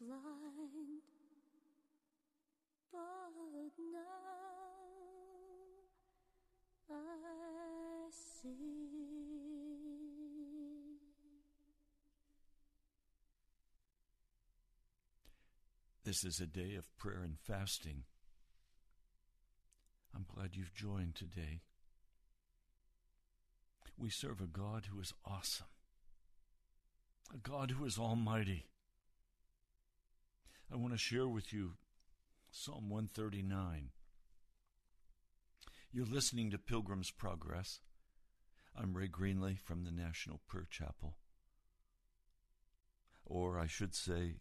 Blind but now I see. This is a day of prayer and fasting. I'm glad you've joined today. We serve a God who is awesome, a God who is almighty. I want to share with you Psalm 139. You're listening to Pilgrim's Progress. I'm Ray Greenley from the National Prayer Chapel. Or I should say,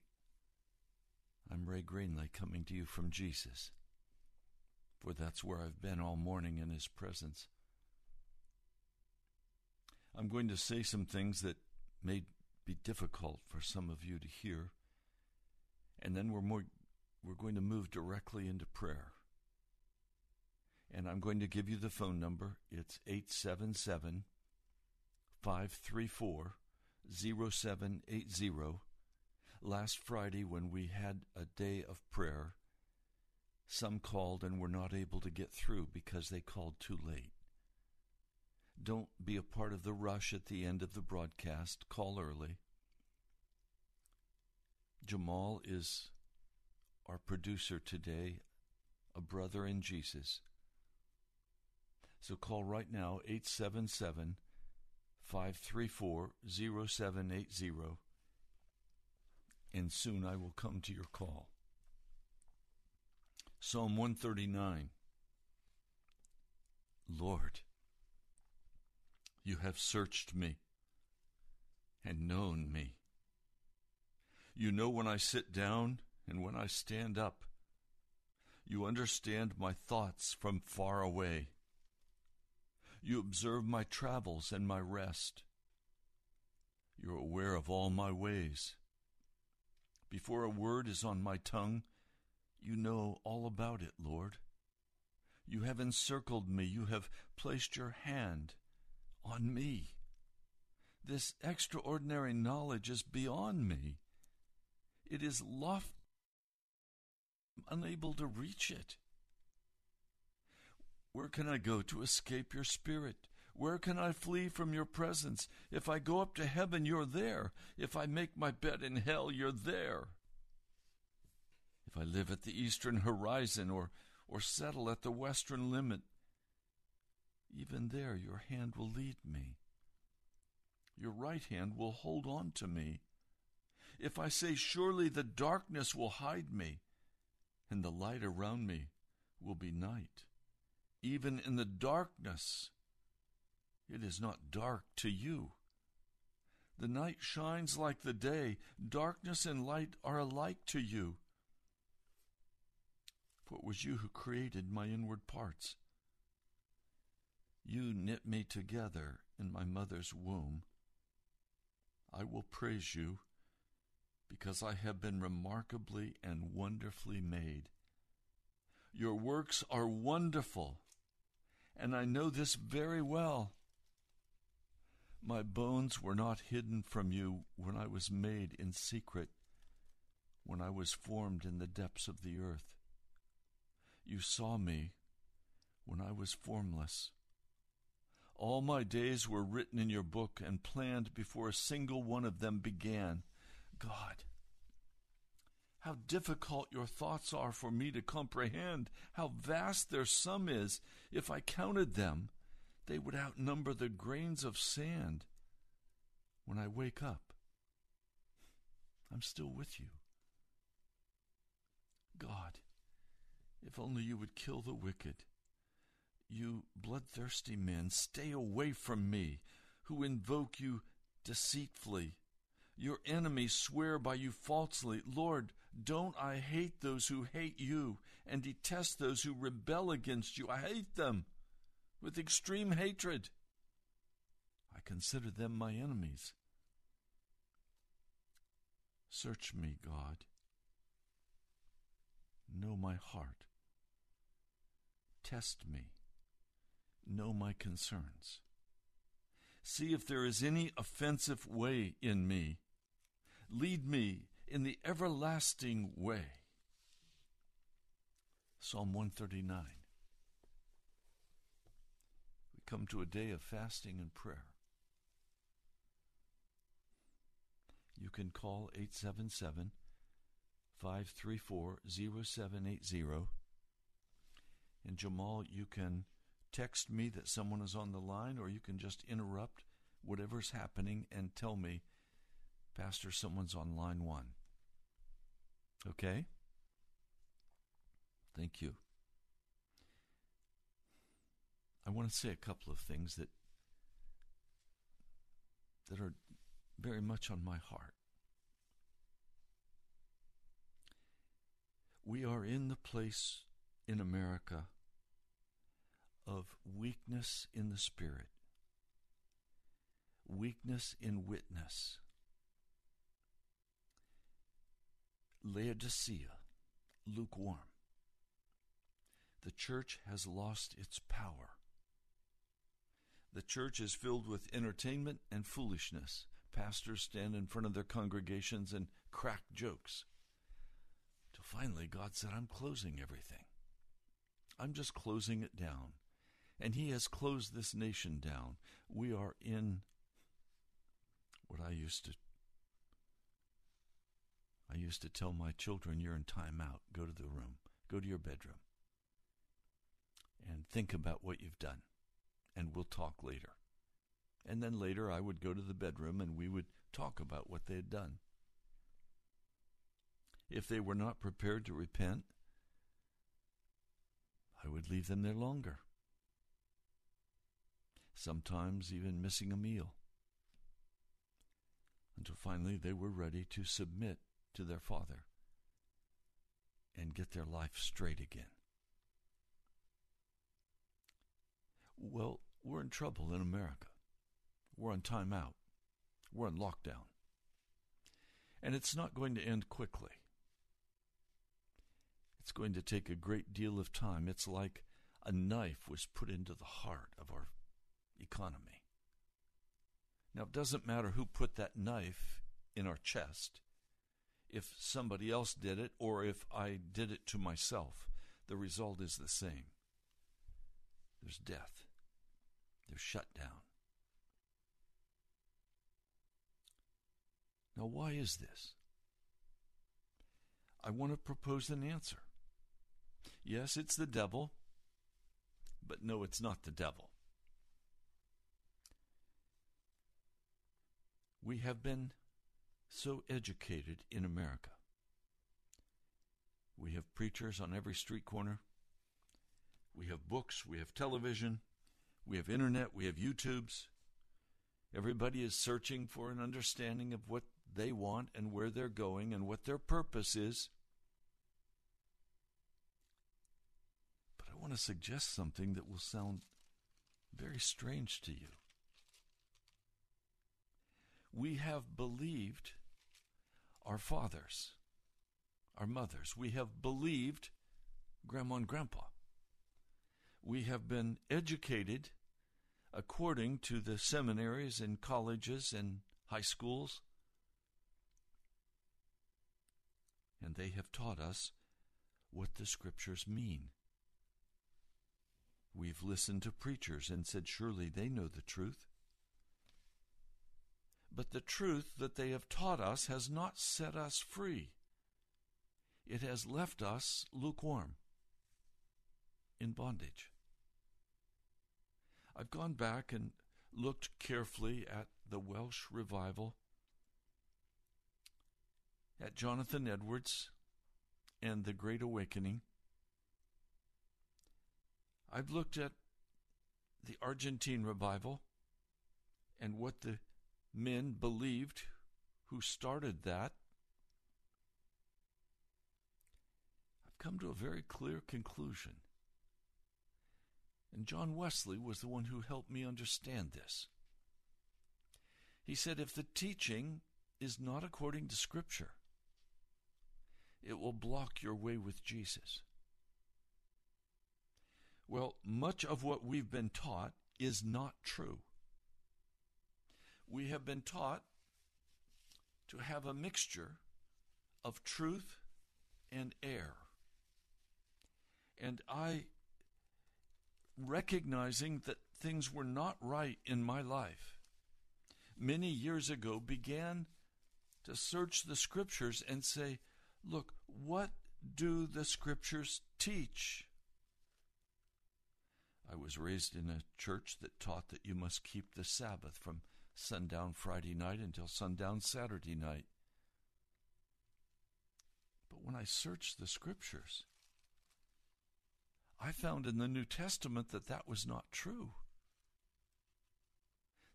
I'm Ray Greenley coming to you from Jesus, for that's where I've been all morning in His presence. I'm going to say some things that may be difficult for some of you to hear, and then we're more we're going to move directly into prayer. And I'm going to give you the phone number. It's 877 534 0780. Last Friday, when we had a day of prayer, some called and were not able to get through because they called too late. Don't be a part of the rush at the end of the broadcast. Call early. Jamal is our producer today, a brother in Jesus. So call right now, 877 534 0780, and soon I will come to your call. Psalm 139 Lord, you have searched me and known me. You know when I sit down and when I stand up. You understand my thoughts from far away. You observe my travels and my rest. You're aware of all my ways. Before a word is on my tongue, you know all about it, Lord. You have encircled me. You have placed your hand on me. This extraordinary knowledge is beyond me. It is lofty, unable to reach it. Where can I go to escape your spirit? Where can I flee from your presence? If I go up to heaven, you're there. If I make my bed in hell, you're there. If I live at the eastern horizon or, or settle at the western limit, even there your hand will lead me. Your right hand will hold on to me. If I say, Surely the darkness will hide me, and the light around me will be night even in the darkness, it is not dark to you. The night shines like the day, darkness and light are alike to you. For it was you who created my inward parts. You knit me together in my mother's womb. I will praise you because I have been remarkably and wonderfully made. Your works are wonderful and I know this very well. My bones were not hidden from you when I was made in secret, when I was formed in the depths of the earth. You saw me when I was formless. All my days were written in your book and planned before a single one of them began. God, how difficult your thoughts are for me to comprehend, how vast their sum is. If I counted them, they would outnumber the grains of sand. When I wake up, I'm still with you. God, if only you would kill the wicked. You bloodthirsty men, stay away from me, who invoke you deceitfully. Your enemies swear by you falsely. Lord, don't I hate those who hate you and detest those who rebel against you? I hate them with extreme hatred. I consider them my enemies. Search me, God. Know my heart. Test me. Know my concerns. See if there is any offensive way in me. Lead me in the everlasting way. Psalm 139. We come to a day of fasting and prayer. You can call 877 534 0780. And Jamal, you can text me that someone is on the line, or you can just interrupt whatever's happening and tell me, Pastor, someone's on line one. Okay? Thank you. I want to say a couple of things that that are very much on my heart. We are in the place in America of weakness in the spirit, weakness in witness, Laodicea, lukewarm. The church has lost its power. The church is filled with entertainment and foolishness. Pastors stand in front of their congregations and crack jokes. Till finally, God said, I'm closing everything. I'm just closing it down. And He has closed this nation down. We are in what I used to I used to tell my children, you're in time out. Go to the room. Go to your bedroom. And think about what you've done. And we'll talk later. And then later I would go to the bedroom and we would talk about what they had done. If they were not prepared to repent, I would leave them there longer. Sometimes even missing a meal. Until finally they were ready to submit to their Father and get their life straight again. Well, we're in trouble in America. We're on timeout. We're on lockdown. And it's not going to end quickly. It's going to take a great deal of time. It's like a knife was put into the heart of our economy. Now, it doesn't matter who put that knife in our chest. If somebody else did it or if I did it to myself, the result is the same. There's death. There's shutdown. Now, why is this? I want to propose an answer. Yes, it's the devil, but no, it's not the devil. We have been so educated in America. We have preachers on every street corner. We have books. We have television. We have internet. We have YouTubes. Everybody is searching for an understanding of what they want and where they're going and what their purpose is. But I want to suggest something that will sound very strange to you. We have believed our fathers, our mothers. We have believed grandma and grandpa. We have been educated according to the seminaries and colleges and high schools. And they have taught us what the scriptures mean. We've listened to preachers and said, surely they know the truth. But the truth that they have taught us has not set us free. It has left us lukewarm, in bondage. I've gone back and looked carefully at the Welsh revival, at Jonathan Edwards and the Great Awakening. I've looked at the Argentine revival and what the men believed who started that. I've come to a very clear conclusion. And John Wesley was the one who helped me understand this. He said, if the teaching is not according to Scripture, it will block your way with Jesus. Well, much of what we've been taught is not true. We have been taught to have a mixture of truth and error. And I, recognizing that things were not right in my life, many years ago began to search the scriptures and say, look, what do the scriptures teach? I was raised in a church that taught that you must keep the Sabbath from sundown Friday night until sundown Saturday night. But when I searched the scriptures, I found in the New Testament that that was not true.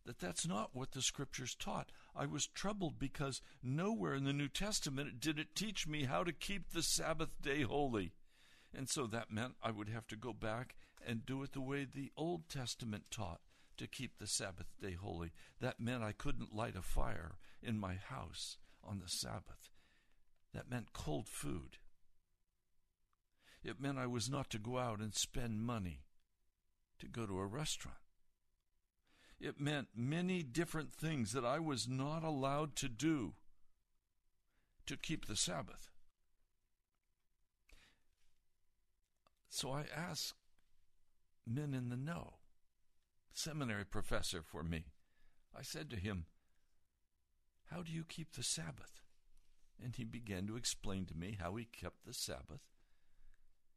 That that's not what the scriptures taught. I was troubled because nowhere in the New Testament did it teach me how to keep the Sabbath day holy. And so that meant I would have to go back and do it the way the Old Testament taught to keep the Sabbath day holy. That meant I couldn't light a fire in my house on the Sabbath. That meant cold food. It meant I was not to go out and spend money to go to a restaurant. It meant many different things that I was not allowed to do to keep the Sabbath. So I asked men in the know, seminary professor for me. I said to him, How do you keep the Sabbath? And he began to explain to me how he kept the Sabbath.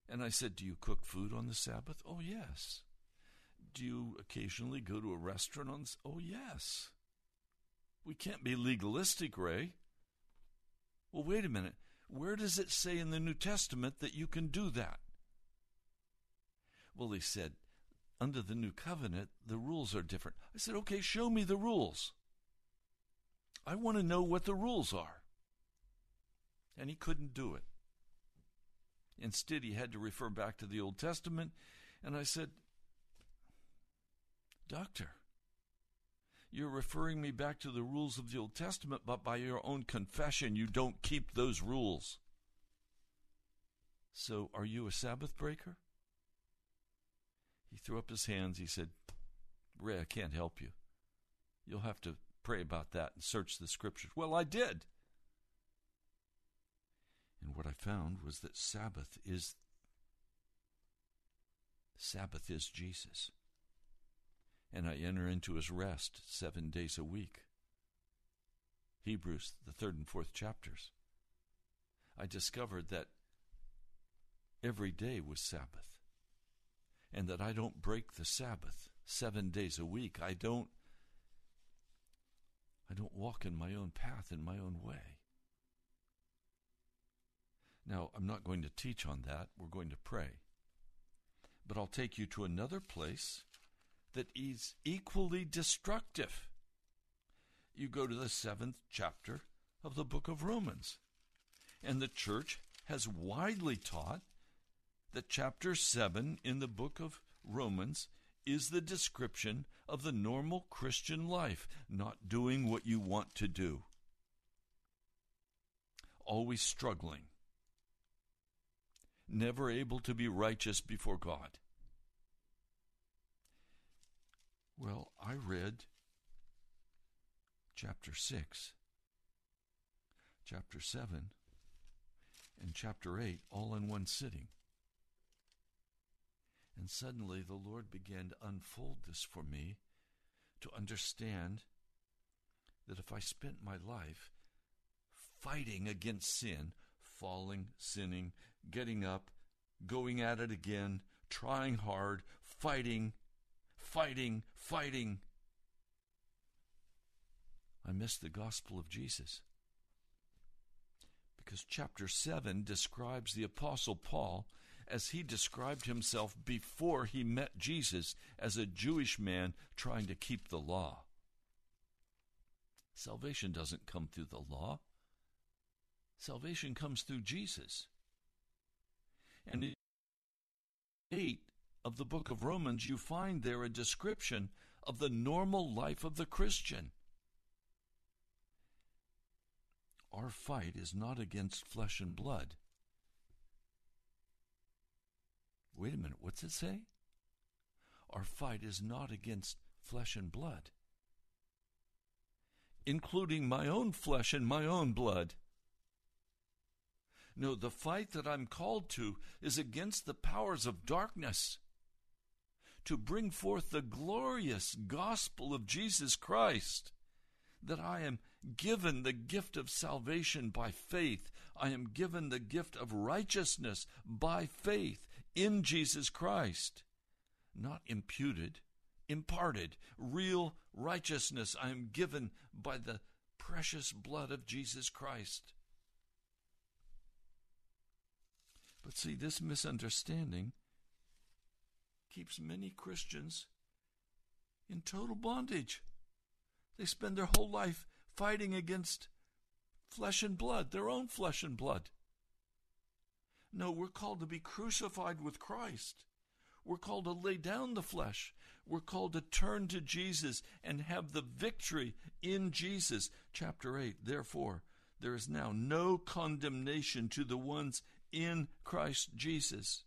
And I said, Do you cook food on the Sabbath? Oh, yes. Do you occasionally go to a restaurant on this? Oh, yes. We can't be legalistic, Ray. Well, wait a minute. Where does it say in the New Testament that you can do that? Well, he said, under the new covenant, the rules are different. I said, okay, show me the rules. I want to know what the rules are. And he couldn't do it. Instead, he had to refer back to the Old Testament. And I said, Doctor, you're referring me back to the rules of the Old Testament, but by your own confession, you don't keep those rules. So, are you a Sabbath breaker? He threw up his hands. He said, Ray, I can't help you. You'll have to pray about that and search the scriptures. Well, I did. And what I found was that Sabbath is Sabbath is Jesus. And I enter into his rest seven days a week. Hebrews, the third and fourth chapters. I discovered that every day was Sabbath and that I don't break the Sabbath seven days a week. I don't I don't walk in my own path in my own way. Now, I'm not going to teach on that. We're going to pray. But I'll take you to another place that is equally destructive. You go to the seventh chapter of the book of Romans. And the church has widely taught that chapter 7 in the book of Romans is the description of the normal Christian life, not doing what you want to do, always struggling, never able to be righteous before God. Well, I read chapter 6, chapter 7, and chapter 8 all in one sitting. And suddenly the Lord began to unfold this for me to understand that if I spent my life fighting against sin, falling, sinning, getting up, going at it again, trying hard, fighting, fighting, fighting, I missed the gospel of Jesus. Because chapter 7 describes the Apostle Paul as he described himself before he met Jesus as a Jewish man trying to keep the law. Salvation doesn't come through the law. Salvation comes through Jesus. And in 8 of the book of Romans, you find there a description of the normal life of the Christian. Our fight is not against flesh and blood. Wait a minute, what's it say? Our fight is not against flesh and blood, including my own flesh and my own blood. No, the fight that I'm called to is against the powers of darkness, to bring forth the glorious gospel of Jesus Christ, that I am given the gift of salvation by faith. I am given the gift of righteousness by faith in Jesus Christ, not imputed, imparted, real righteousness I am given by the precious blood of Jesus Christ. But see, this misunderstanding keeps many Christians in total bondage. They spend their whole life fighting against flesh and blood, their own flesh and blood. No, we're called to be crucified with Christ. We're called to lay down the flesh. We're called to turn to Jesus and have the victory in Jesus. Chapter 8 Therefore, there is now no condemnation to the ones in Christ Jesus,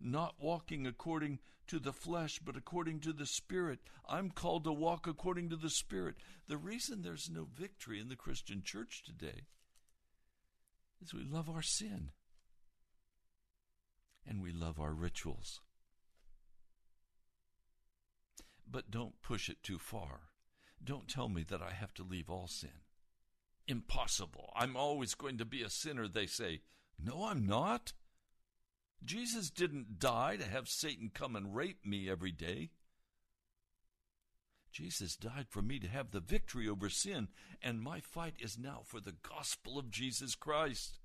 not walking according to the flesh, but according to the Spirit. I'm called to walk according to the Spirit. The reason there's no victory in the Christian church today is we love our sin and we love our rituals. But don't push it too far. Don't tell me that I have to leave all sin. Impossible. I'm always going to be a sinner, they say. No, I'm not. Jesus didn't die to have Satan come and rape me every day. Jesus died for me to have the victory over sin, and my fight is now for the gospel of Jesus Christ.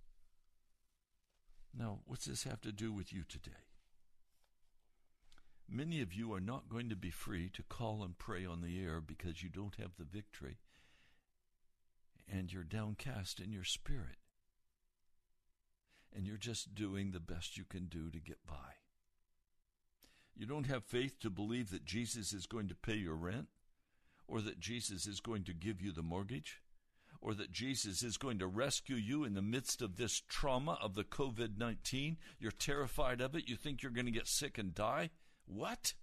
Now, what's this have to do with you today? Many of you are not going to be free to call and pray on the air because you don't have the victory and you're downcast in your spirit. And you're just doing the best you can do to get by. You don't have faith to believe that Jesus is going to pay your rent, or that Jesus is going to give you the mortgage, or that Jesus is going to rescue you in the midst of this trauma of the COVID 19. You're terrified of it. You think you're going to get sick and die. What?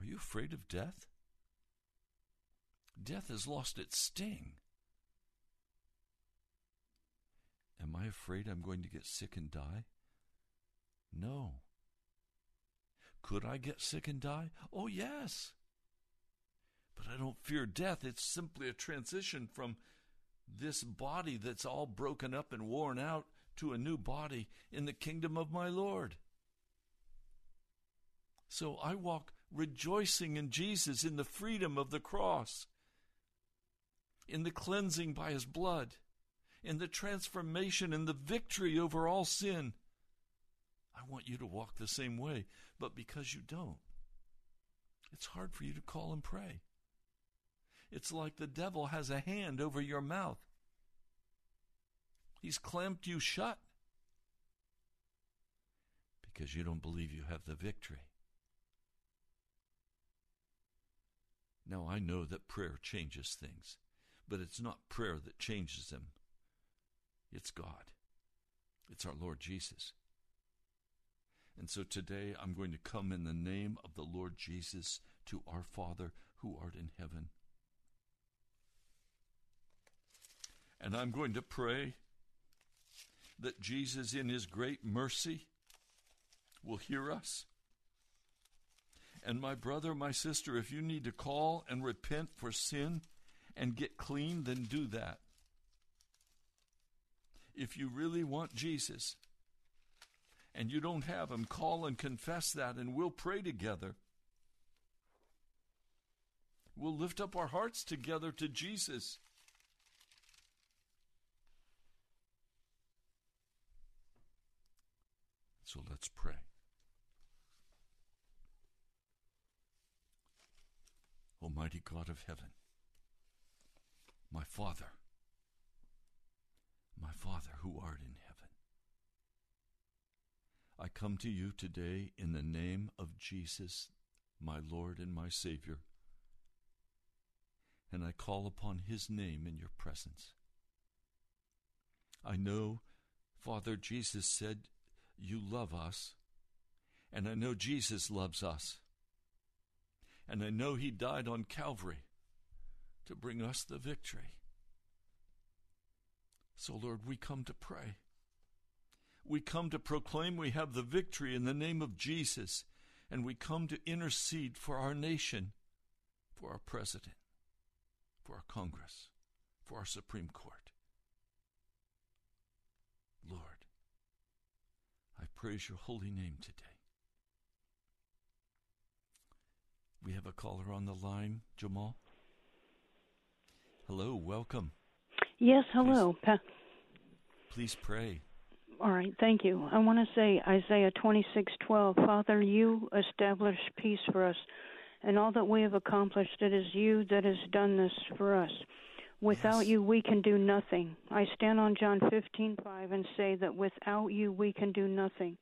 Are you afraid of death? Death has lost its sting. Am I afraid I'm going to get sick and die? No. Could I get sick and die? Oh, yes. But I don't fear death. It's simply a transition from this body that's all broken up and worn out to a new body in the kingdom of my Lord. So I walk rejoicing in Jesus, in the freedom of the cross, in the cleansing by his blood, in the transformation and the victory over all sin. I want you to walk the same way, but because you don't, it's hard for you to call and pray. It's like the devil has a hand over your mouth. He's clamped you shut because you don't believe you have the victory. Now, I know that prayer changes things, but it's not prayer that changes them. It's God. It's our Lord Jesus. And so today I'm going to come in the name of the Lord Jesus to our Father who art in heaven. And I'm going to pray that Jesus, in his great mercy, will hear us and my brother, my sister, if you need to call and repent for sin and get clean, then do that. If you really want Jesus and you don't have him, call and confess that, and we'll pray together. We'll lift up our hearts together to Jesus. So let's pray. Almighty God of heaven, my Father, my Father who art in heaven, I come to you today in the name of Jesus, my Lord and my Savior, and I call upon his name in your presence. I know, Father, Jesus said, You love us, and I know Jesus loves us. And I know He died on Calvary to bring us the victory. So, Lord, we come to pray. We come to proclaim we have the victory in the name of Jesus, and we come to intercede for our nation, for our president, for our Congress, for our Supreme Court. Lord, I praise your holy name today. We have a caller on the line, Jamal. Hello, welcome. Yes, hello. Please, please pray. All right, thank you. I want to say Isaiah 26:12, Father, you establish peace for us, and all that we have accomplished, it is you that has done this for us. Without Yes. you, we can do nothing. I stand on John 15:5 and say that without you, we can do nothing.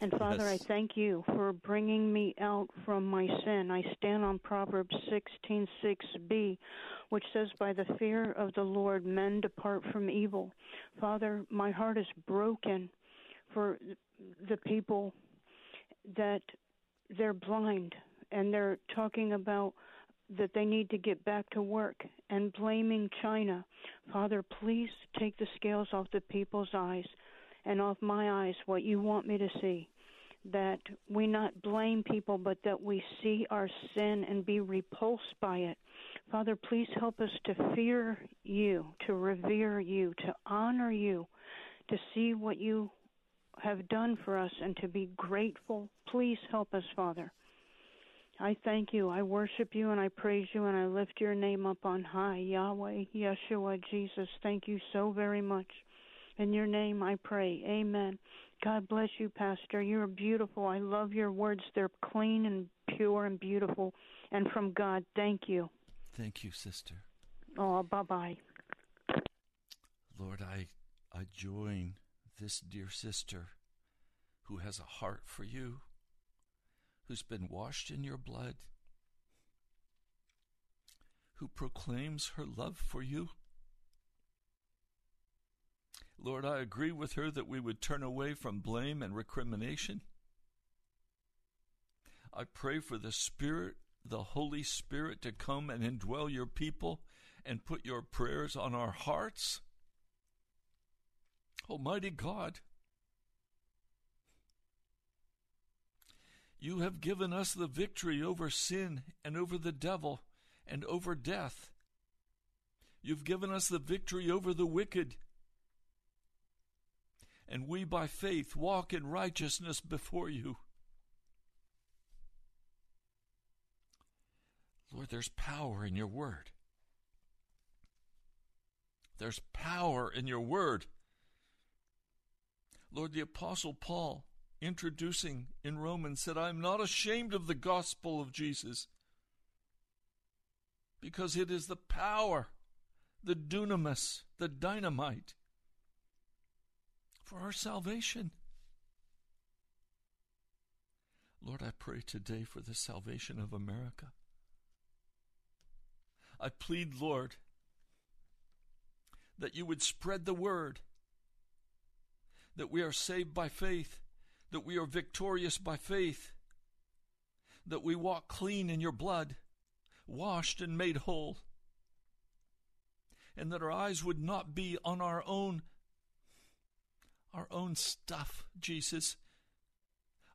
And Father, Yes. I thank you for bringing me out from my sin. I stand on Proverbs 16:6b, which says, "By the fear of the Lord men depart from evil." Father, my heart is broken for the people that they're blind and they're talking about that they need to get back to work and blaming China. Father, please take the scales off the people's eyes and off my eyes what you want me to see. That we not blame people, but that we see our sin and be repulsed by it. Father, please help us to fear you, to revere you, to honor you, to see what you have done for us, and to be grateful. Please help us, Father. I thank you. I worship you and I praise you and I lift your name up on high. Yahweh, Yeshua, Jesus, thank you so very much. In your name I pray. Amen. God bless you, Pastor. You're beautiful. I love your words. They're clean and pure and beautiful and from God. Thank you. Thank you, sister. Oh, bye bye. Lord, I, I join this dear sister who has a heart for you, who's been washed in your blood, who proclaims her love for you. Lord, I agree with her that we would turn away from blame and recrimination. I pray for the Spirit, the Holy Spirit, to come and indwell your people and put your prayers on our hearts. Almighty God, you have given us the victory over sin and over the devil and over death. You've given us the victory over the wicked. And we, by faith, walk in righteousness before you. Lord, there's power in your word. There's power in your word. Lord, the Apostle Paul, introducing in Romans, said, I am not ashamed of the gospel of Jesus because it is the power, the dunamis, the dynamite for our salvation. Lord, I pray today for the salvation of America. I plead, Lord, that you would spread the word that we are saved by faith, that we are victorious by faith, that we walk clean in your blood, washed and made whole, and that our eyes would not be on our own our own stuff, Jesus.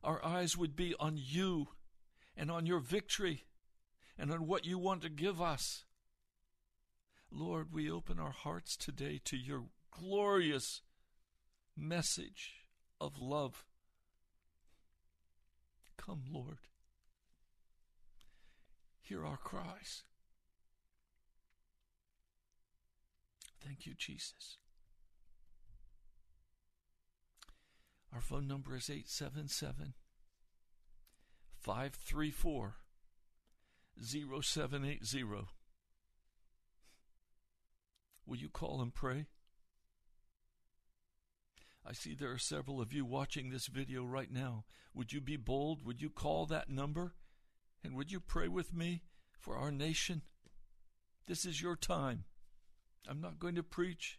Our eyes would be on you and on your victory and on what you want to give us. Lord, we open our hearts today to your glorious message of love. Come, Lord. Hear our cries. Thank you, Jesus. Our phone number is 877 534 0780. Will you call and pray? I see there are several of you watching this video right now. Would you be bold? Would you call that number? And would you pray with me for our nation? This is your time. I'm not going to preach.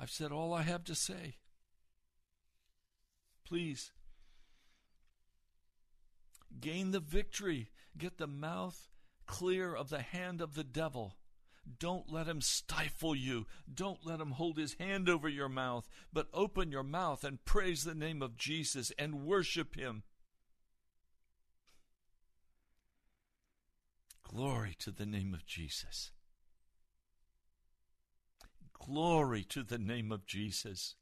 I've said all I have to say. Please gain the victory. Get the mouth clear of the hand of the devil. Don't let him stifle you. Don't let him hold his hand over your mouth, but open your mouth and praise the name of Jesus and worship him. Glory to the name of Jesus. Glory to the name of Jesus.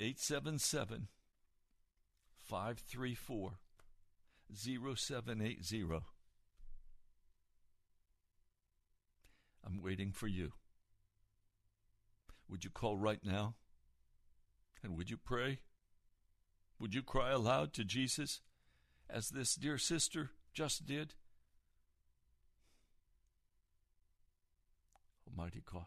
877 534 0780. I'm waiting for you. Would you call right now? And would you pray? Would you cry aloud to Jesus as this dear sister just did? Almighty God.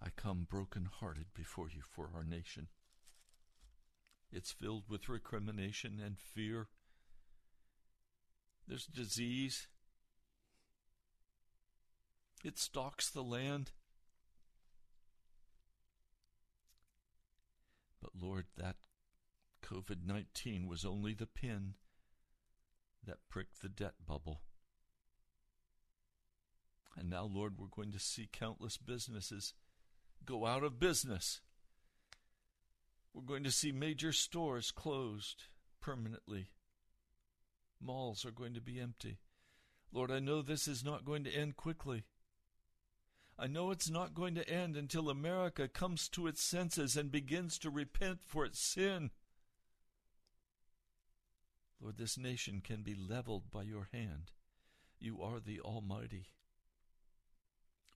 I come broken-hearted before you for our nation. It's filled with recrimination and fear. There's disease. It stalks the land. But Lord, that COVID 19 was only the pin that pricked the debt bubble. And now, Lord, we're going to see countless businesses go out of business. We're going to see major stores closed permanently. Malls are going to be empty. Lord, I know this is not going to end quickly. I know it's not going to end until America comes to its senses and begins to repent for its sin. Lord, this nation can be leveled by your hand. You are the Almighty.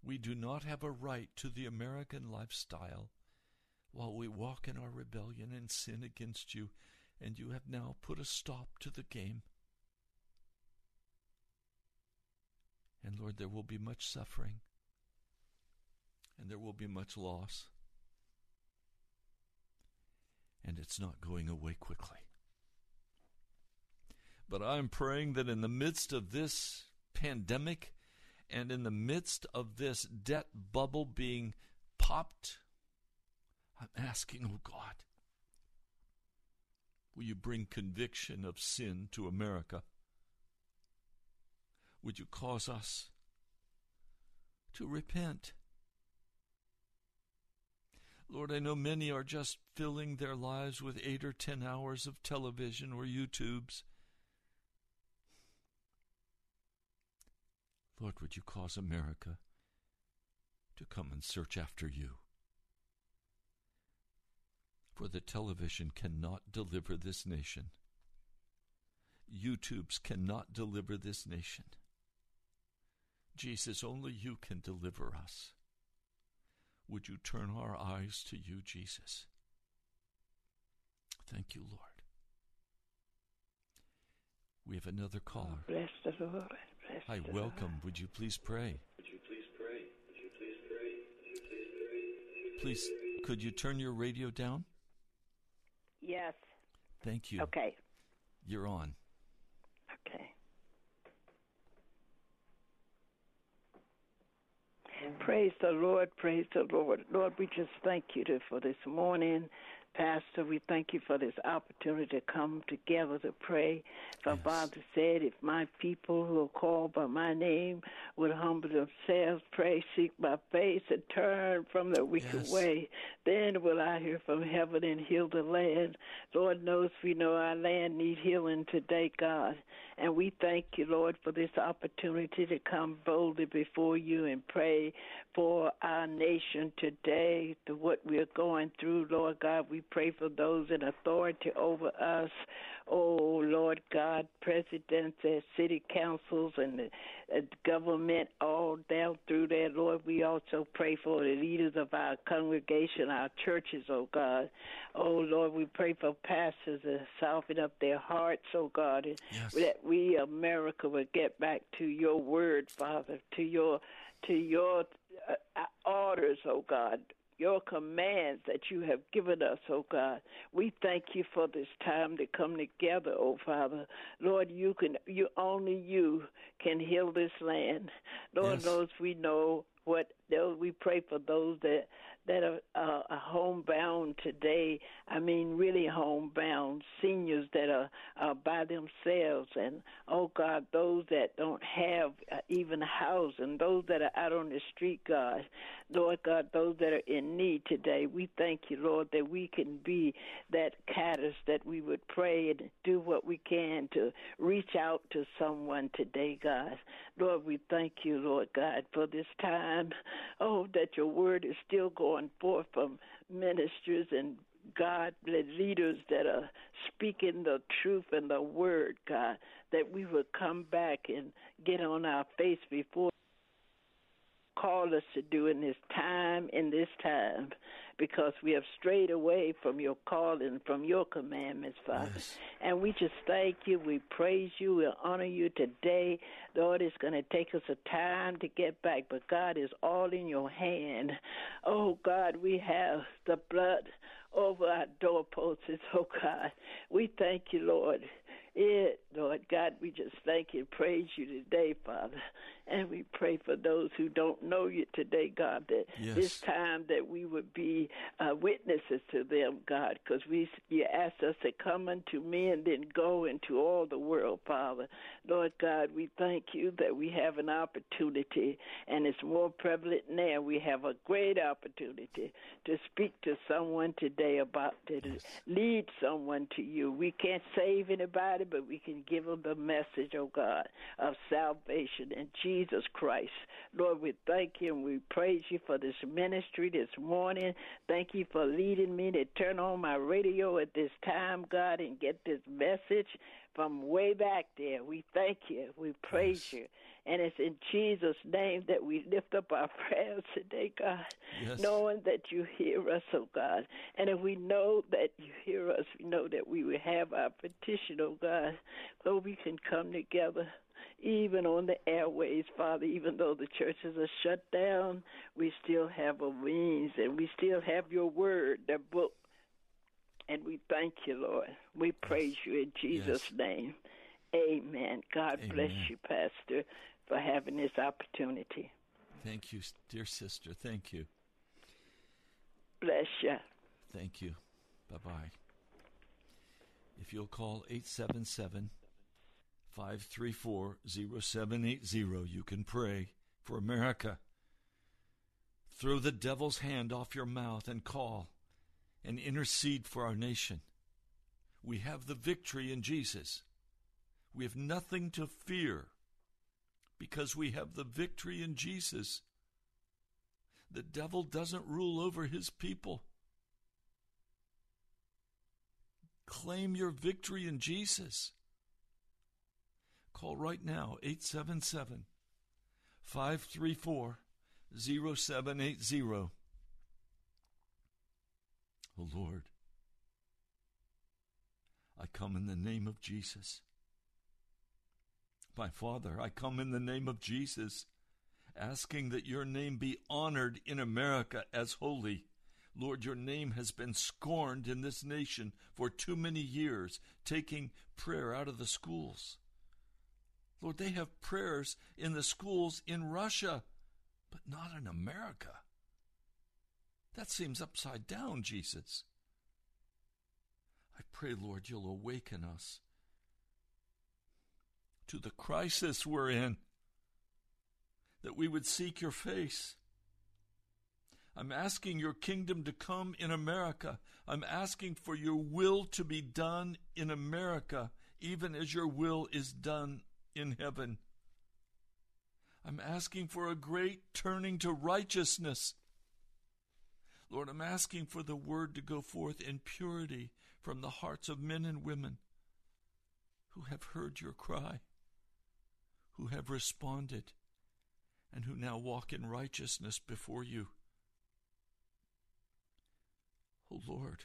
We do not have a right to the American lifestyle while we walk in our rebellion and sin against you, and you have now put a stop to the game. And Lord, there will be much suffering, and there will be much loss, and it's not going away quickly. But I'm praying that in the midst of this pandemic and in the midst of this debt bubble being popped, I'm asking, oh God, will you bring conviction of sin to America? Would you cause us to repent? Lord, I know many are just filling their lives with eight or ten hours of television or YouTubes. Lord, would you cause America to come and search after you? For the television cannot deliver this nation. YouTubes cannot deliver this nation. Jesus, only you can deliver us. Would you turn our eyes to you, Jesus? Thank you, Lord. We have another caller. Bless the Lord. Bless Hi, the welcome. Would you please pray? Please, could you turn your radio down? Yes. Thank you. Okay. You're on. Okay. Praise the Lord. Praise the Lord. Lord, we just thank you for this morning. Pastor, we thank you for this opportunity to come together to pray. For Yes. Father said, if my people who are called by my name would humble themselves, pray, seek my face, and turn from their wicked Yes. way, then will I hear from heaven and heal the land. Lord knows we know our land need healing today, God. And we thank you, Lord, for this opportunity to come boldly before you and pray for our nation today, to what we're going through, Lord God. We pray for those in authority over us. Oh, Lord God, presidents and city councils and the uh, government all down through there, Lord. We also pray for the leaders of our congregation, our churches, oh God. Oh, Lord, we pray for pastors to soften up their hearts, oh God, and Yes. that we, America, will get back to your word, Father, to your to your uh, uh, orders, oh God, your commands that you have given us, oh God. We thank you for this time to come together, oh Father. Lord, you can you only you can heal this land. Lord Yes. knows we know what those we pray for those that that are uh, homebound today. I mean, really homebound seniors that are by themselves, and oh God, those that don't have uh, even housing, those that are out on the street, God, Lord God, those that are in need today. We thank you, Lord, that we can be that catalyst that we would pray and do what we can to reach out to someone today, God. Lord, we thank you, Lord God, for this time. Oh, that your word is still going forth from ministers and God, leaders that are speaking the truth and the word, God, that we would come back and get on our face before called us to do in this time, in this time, because we have strayed away from your calling, from your commandments, Father. Yes. And we just thank you. We praise you. We honor you today. Lord, it's going to take us a time to get back, but God is all in your hand. Oh, God, we have the blood over our doorposts, oh God. We thank you, Lord. It, Lord God, we just thank you and praise you today, Father. And we pray for those who don't know you today, God, that Yes. this time that we would be uh, witnesses to them, God, because we you asked us to come unto me and then go into all the world, Father. Lord God, we thank you that we have an opportunity, and it's more prevalent now. We have a great opportunity to speak to someone today about to lead someone to you. We can't save anybody, but we can give them the message, oh God, of salvation in Jesus Christ. Lord, we thank you and we praise you for this ministry this morning. Thank you for leading me to turn on my radio at this time, God, and get this message from way back there. We thank you. We praise you. And it's in Jesus' name that we lift up our prayers today, God, Yes. knowing that you hear us, oh God. And if we know that you hear us, we know that we will have our petition, oh God, so we can come together. Even on the airways, Father, even though the churches are shut down, we still have a means and we still have your word, the book. And we thank you, Lord. We praise you in Jesus' Yes. name. Amen. God bless you, Pastor, for having this opportunity. Thank you, dear sister. Thank you. Bless you. Thank you. Bye bye. If you'll call 877 534 0780, you can pray for America. Throw the devil's hand off your mouth and call and intercede for our nation. We have the victory in Jesus. We have nothing to fear because we have the victory in Jesus. The devil doesn't rule over his people. Claim your victory in Jesus. Call right now 877 534 0780. Oh Lord, I come in the name of Jesus. My Father, I come in the name of Jesus, asking that your name be honored in America as holy. Lord, your name has been scorned in this nation for too many years, taking prayer out of the schools. Lord, they have prayers in the schools in Russia, but not in America. That seems upside down, Jesus. I pray, Lord, you'll awaken us to the crisis we're in, that we would seek your face. I'm asking your kingdom to come in America. I'm asking for your will to be done in America, even as your will is done in heaven. I'm asking for a great turning to righteousness. Lord, I'm asking for the word to go forth in purity from the hearts of men and women who have heard your cry, who have responded, and who now walk in righteousness before you. Oh Lord,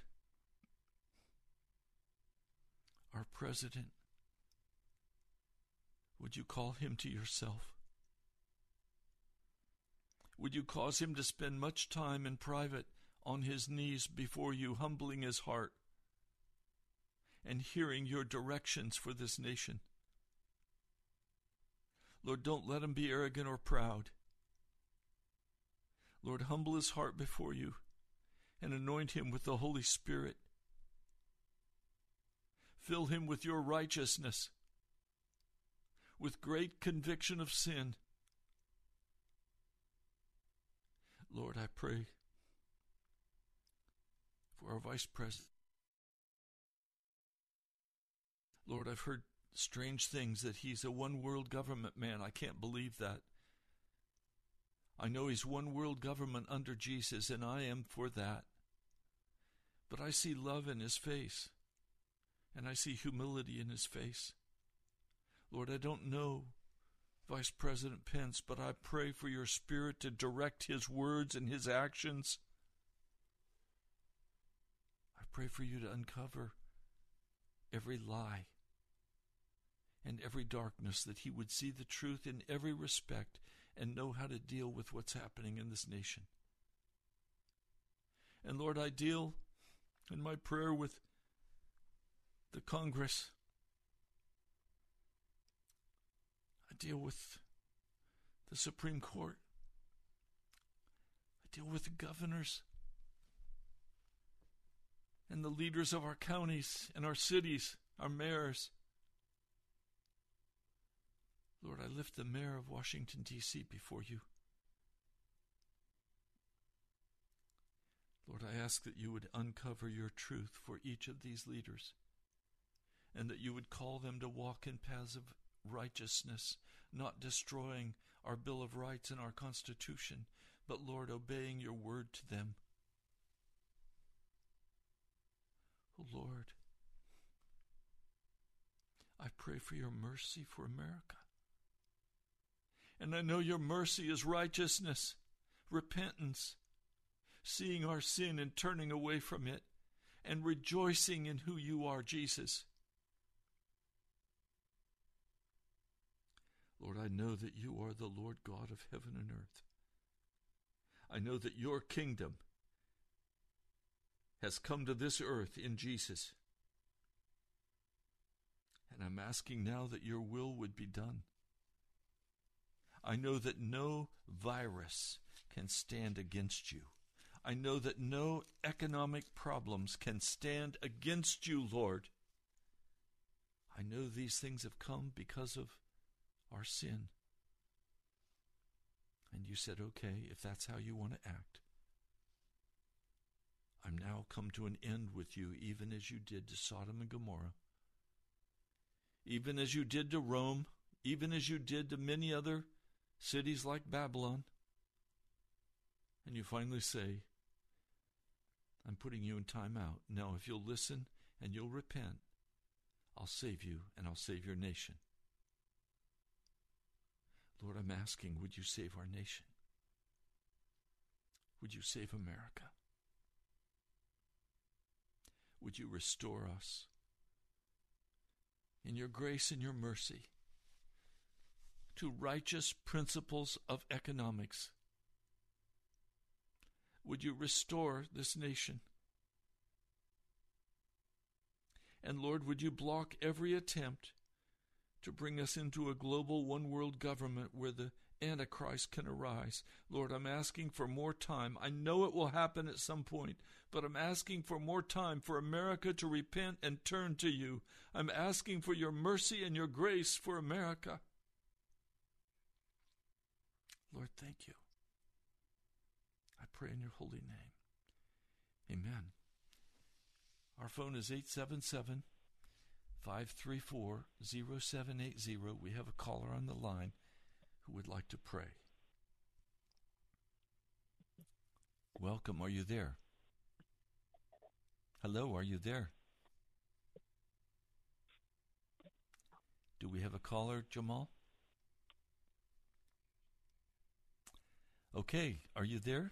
our president, would you call him to yourself? Would you cause him to spend much time in private on his knees before you, humbling his heart and hearing your directions for this nation? Lord, don't let him be arrogant or proud. Lord, humble his heart before you and anoint him with the Holy Spirit. Fill him with your righteousness, with great conviction of sin. Lord, I pray for our vice president. Lord, I've heard strange things that he's a one world government man. I can't believe that. I know he's one world government under Jesus, and I am for that. But I see love in his face, and I see humility in his face. Lord, I don't know Vice President Pence, but I pray for your spirit to direct his words and his actions. I pray for you to uncover every lie and every darkness, that he would see the truth in every respect and know how to deal with what's happening in this nation. And Lord, I deal in my prayer with the Congress. I deal with the Supreme Court. I deal with the governors and the leaders of our counties and our cities, our mayors. Lord, I lift the mayor of Washington, D.C. before you. Lord, I ask that you would uncover your truth for each of these leaders and that you would call them to walk in paths of righteousness, not destroying our Bill of Rights and our Constitution, but, Lord, obeying your word to them. Oh, Lord, I pray for your mercy for America. And I know your mercy is righteousness, repentance, seeing our sin and turning away from it, and rejoicing in who you are, Jesus. Lord, I know that you are the Lord God of heaven and earth. I know that your kingdom has come to this earth in Jesus. And I'm asking now that your will would be done. I know that no virus can stand against you. I know that no economic problems can stand against you, Lord. I know these things have come because of our sin. And you said, okay, if that's how you want to act, I'm now come to an end with you, even as you did to Sodom and Gomorrah, even as you did to Rome, even as you did to many other cities like Babylon. And you finally say, I'm putting you in time out. Now, if you'll listen and you'll repent, I'll save you and I'll save your nation. Lord, I'm asking, would you save our nation? Would you save America? Would you restore us in your grace and your mercy to righteous principles of economics? Would you restore this nation? And Lord, would you block every attempt to bring us into a global one world government where the Antichrist can arise. Lord, I'm asking for more time. I know it will happen at some point, but I'm asking for more time for America to repent and turn to you. I'm asking for your mercy and your grace for America. Lord, thank you. I pray in your holy name. Amen. Our phone is 877 534 0780. We have a caller on the line who would like to pray. Welcome. Are you there? Hello, are you there? Do we have a caller, Jamal? Okay, are you there?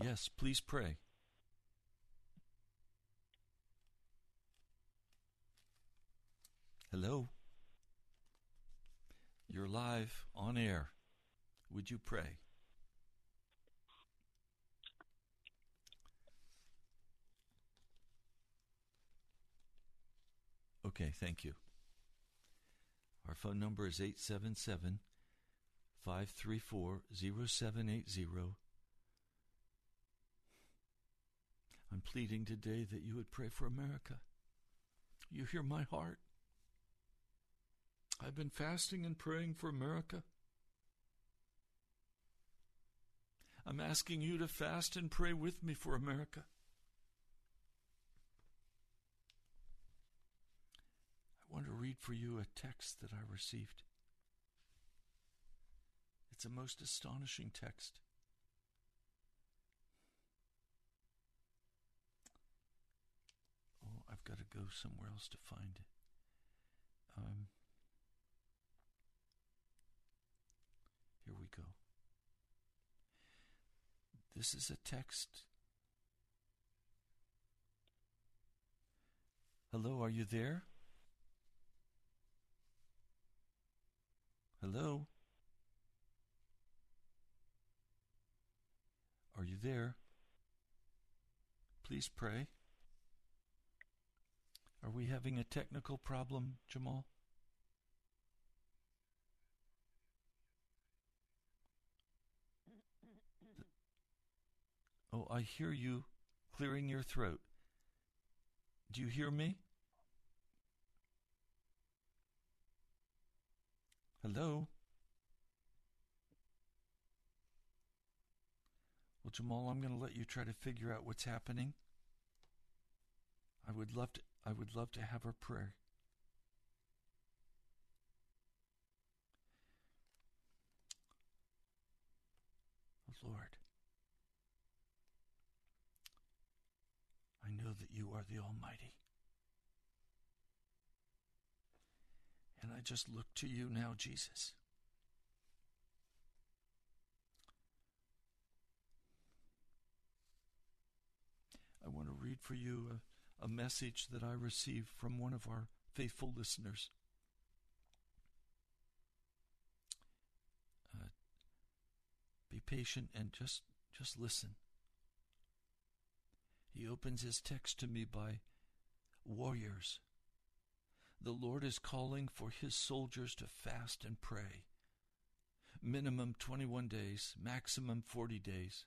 Yes, please pray. Hello? You're live on air. Would you pray? Okay, thank you. Our phone number is 877 534 0780. I'm pleading today that you would pray for America. You hear my heart. I've been fasting and praying for America. I'm asking you to fast and pray with me for America. I want to read for you a text that I received. It's a most astonishing text. Oh, I've got to go somewhere else to find it. Um, here we go. This is a text. Hello, are you there? Hello? Are you there? Please pray. Are we having a technical problem, Jamal? Oh, I hear you clearing your throat. Do you hear me? Hello? Well, Jamal, I'm going to let you try to figure out what's happening. I would love to I would love to have a prayer. Oh, Lord, I know that you are the Almighty. And I just look to you now, Jesus. I want to read for you a, a message that I received from one of our faithful listeners. Uh, be patient and just just listen. He opens his text to me by warriors. The Lord is calling for his soldiers to fast and pray. Minimum 21 days, maximum 40 days.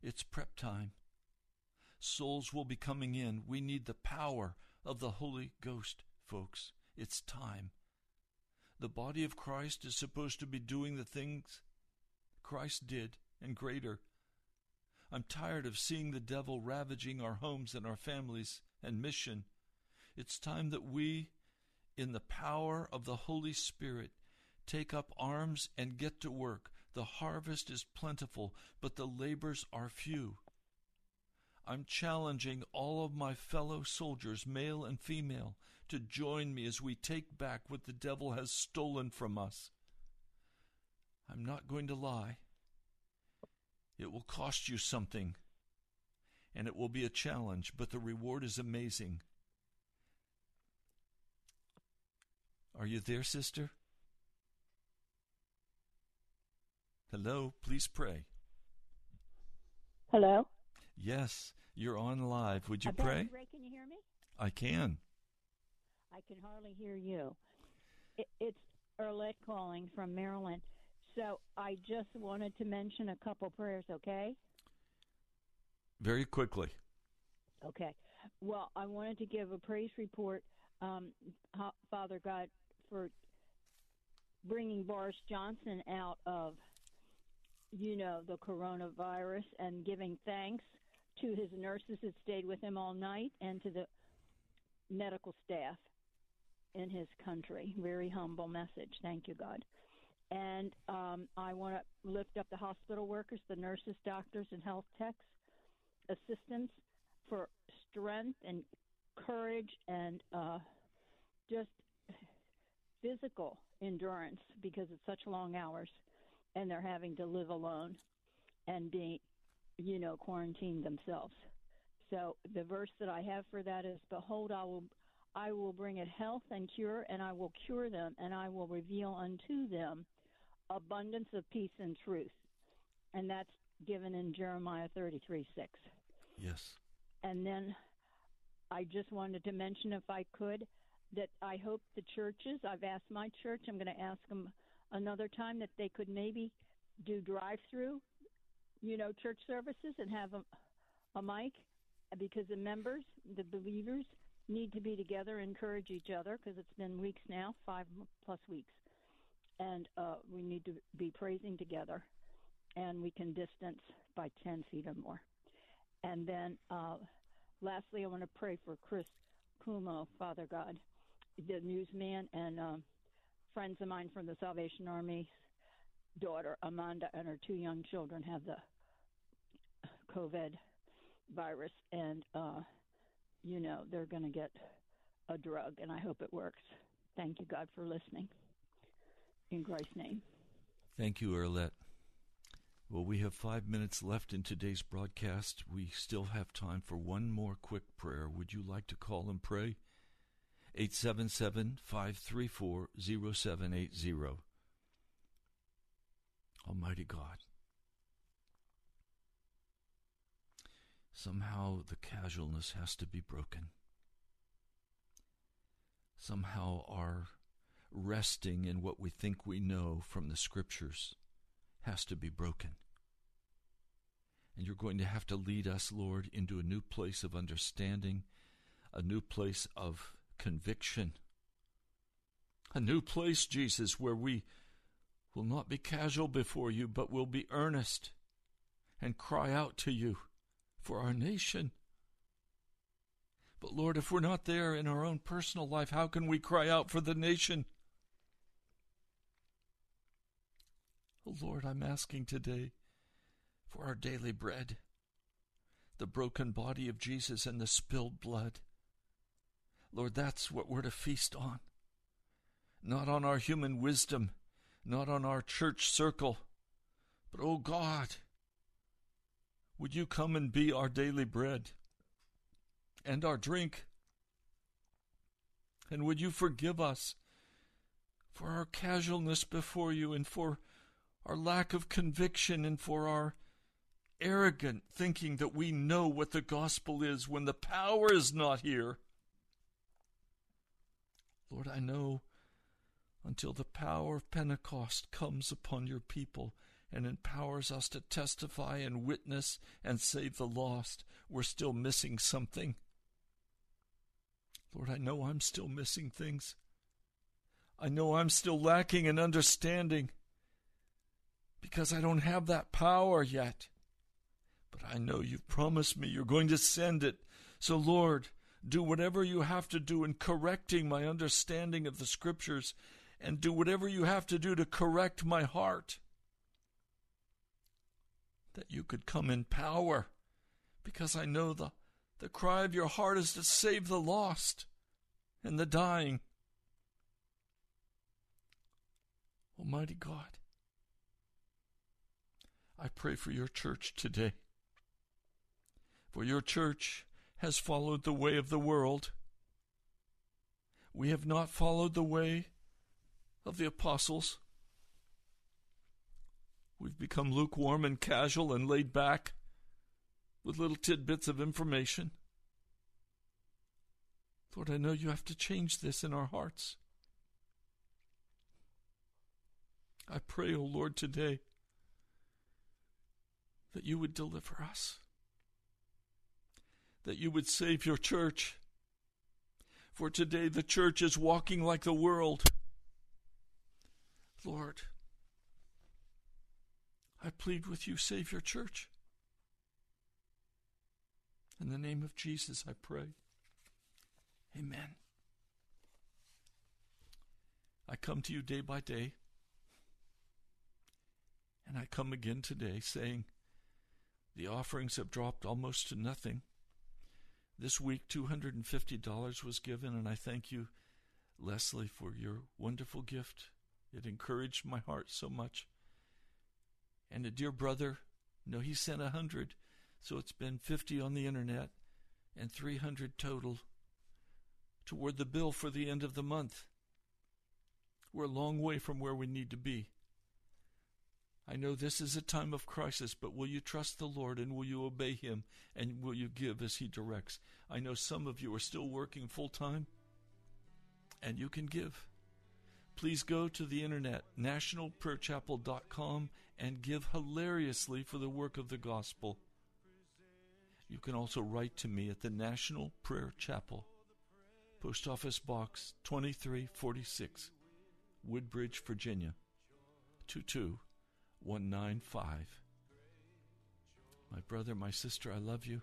It's prep time. Souls will be coming in. We need the power of the Holy Ghost, folks. It's time. The body of Christ is supposed to be doing the things Christ did and greater. I'm tired of seeing the devil ravaging our homes and our families and mission. It's time that we, in the power of the Holy Spirit, take up arms and get to work. The harvest is plentiful, but the labors are few. I'm challenging all of my fellow soldiers, male and female, to join me as we take back what the devil has stolen from us. I'm not going to lie. It will cost you something, and it will be a challenge, but the reward is amazing. Are you there, sister? Hello, please pray. Hello? Yes, you're on live. Would you pray? Ray, can you hear me? I can. I can hardly hear you. It, it's Erlette calling from Maryland. So I just wanted to mention a couple prayers, okay? Very quickly. Okay. Well, I wanted to give a praise report, um, Father God, for bringing Boris Johnson out of, you know, the coronavirus and giving thanks to his nurses that stayed with him all night and to the medical staff in his country. Very humble message. Thank you, God. And um, I want to lift up the hospital workers, the nurses, doctors, and health techs, assistants for strength and courage and uh, just physical endurance because it's such long hours and they're having to live alone and be, you know, quarantined themselves. So the verse that I have for that is, "Behold, I will, I will bring it health and cure, and I will cure them, and I will reveal unto them abundance of peace and truth." And that's given in Jeremiah thirty-three six. Yes. And then I just wanted to mention, if I could, that I hope the churches, I've asked my church, I'm going to ask them another time that they could maybe do drive through, you know, church services and have a, a mic because the members, the believers, need to be together, encourage each other because it's been weeks now, five plus weeks. And uh, we need to be praising together and we can distance by 10 feet or more. And then uh, lastly, I want to pray for Chris Cuomo, Father God, the newsman, and um, friends of mine from the Salvation Army. Daughter Amanda and her two young children have the COVID virus, and uh, you know they're going to get a drug, and I hope it works. Thank you, God, for listening. In Christ's name. Thank you, Erlette. Well, we have five minutes left in today's broadcast. We still have time for one more quick prayer. Would you like to call and pray? 877 534 0780. Almighty God. Somehow the casualness has to be broken. Somehow our resting in what we think we know from the scriptures has to be broken. And you're going to have to lead us, Lord, into a new place of understanding, a new place of conviction, a new place, Jesus, where we will not be casual before you, but will be earnest and cry out to you for our nation. But Lord, if we're not there in our own personal life, how can we cry out for the nation? Oh Lord, I'm asking today for our daily bread, the broken body of Jesus and the spilled blood. Lord, that's what we're to feast on. Not on our human wisdom, not on our church circle, but, oh God, would you come and be our daily bread and our drink? And would you forgive us for our casualness before you and for our lack of conviction and for our arrogant thinking that we know what the gospel is when the power is not here? Lord, I know until the power of Pentecost comes upon your people and empowers us to testify and witness and save the lost, we're still missing something. Lord, I know I'm still missing things. I know I'm still lacking in understanding because I don't have that power yet. But I know you've promised me you're going to send it. So, Lord, do whatever you have to do in correcting my understanding of the Scriptures, and do whatever you have to do to correct my heart. That you could come in power, because I know the, the cry of your heart is to save the lost and the dying. Almighty God, I pray for your church today. For your church has followed the way of the world. We have not followed the way of the apostles. We've become lukewarm and casual and laid back with little tidbits of information. Lord, I know you have to change this in our hearts. I pray, O oh Lord, today that you would deliver us that you would save your church. For today the church is walking like the world. Lord, I plead with you, save your church. In the name of Jesus, I pray. Amen. I come to you day by day, and I come again today saying, the offerings have dropped almost to nothing. This week, $250 was given, and I thank you, Leslie, for your wonderful gift. It encouraged my heart so much. And a dear brother, no, he sent a hundred, so it's been 50 on the internet and 300 total toward the bill for the end of the month. We're a long way from where we need to be. I know this is a time of crisis, but will you trust the Lord and will you obey Him and will you give as He directs? I know some of you are still working full time and you can give. Please go to the internet, nationalprayerchapel.com, and give hilariously for the work of the gospel. You can also write to me at the National Prayer Chapel, Post Office Box 2346, Woodbridge, Virginia 22. 195. My brother, my sister, I love you.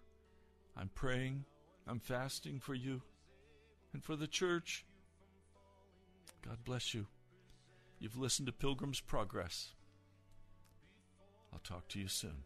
I'm praying, I'm fasting for you and for the church. God bless you. You've listened to Pilgrim's Progress. I'll talk to you soon.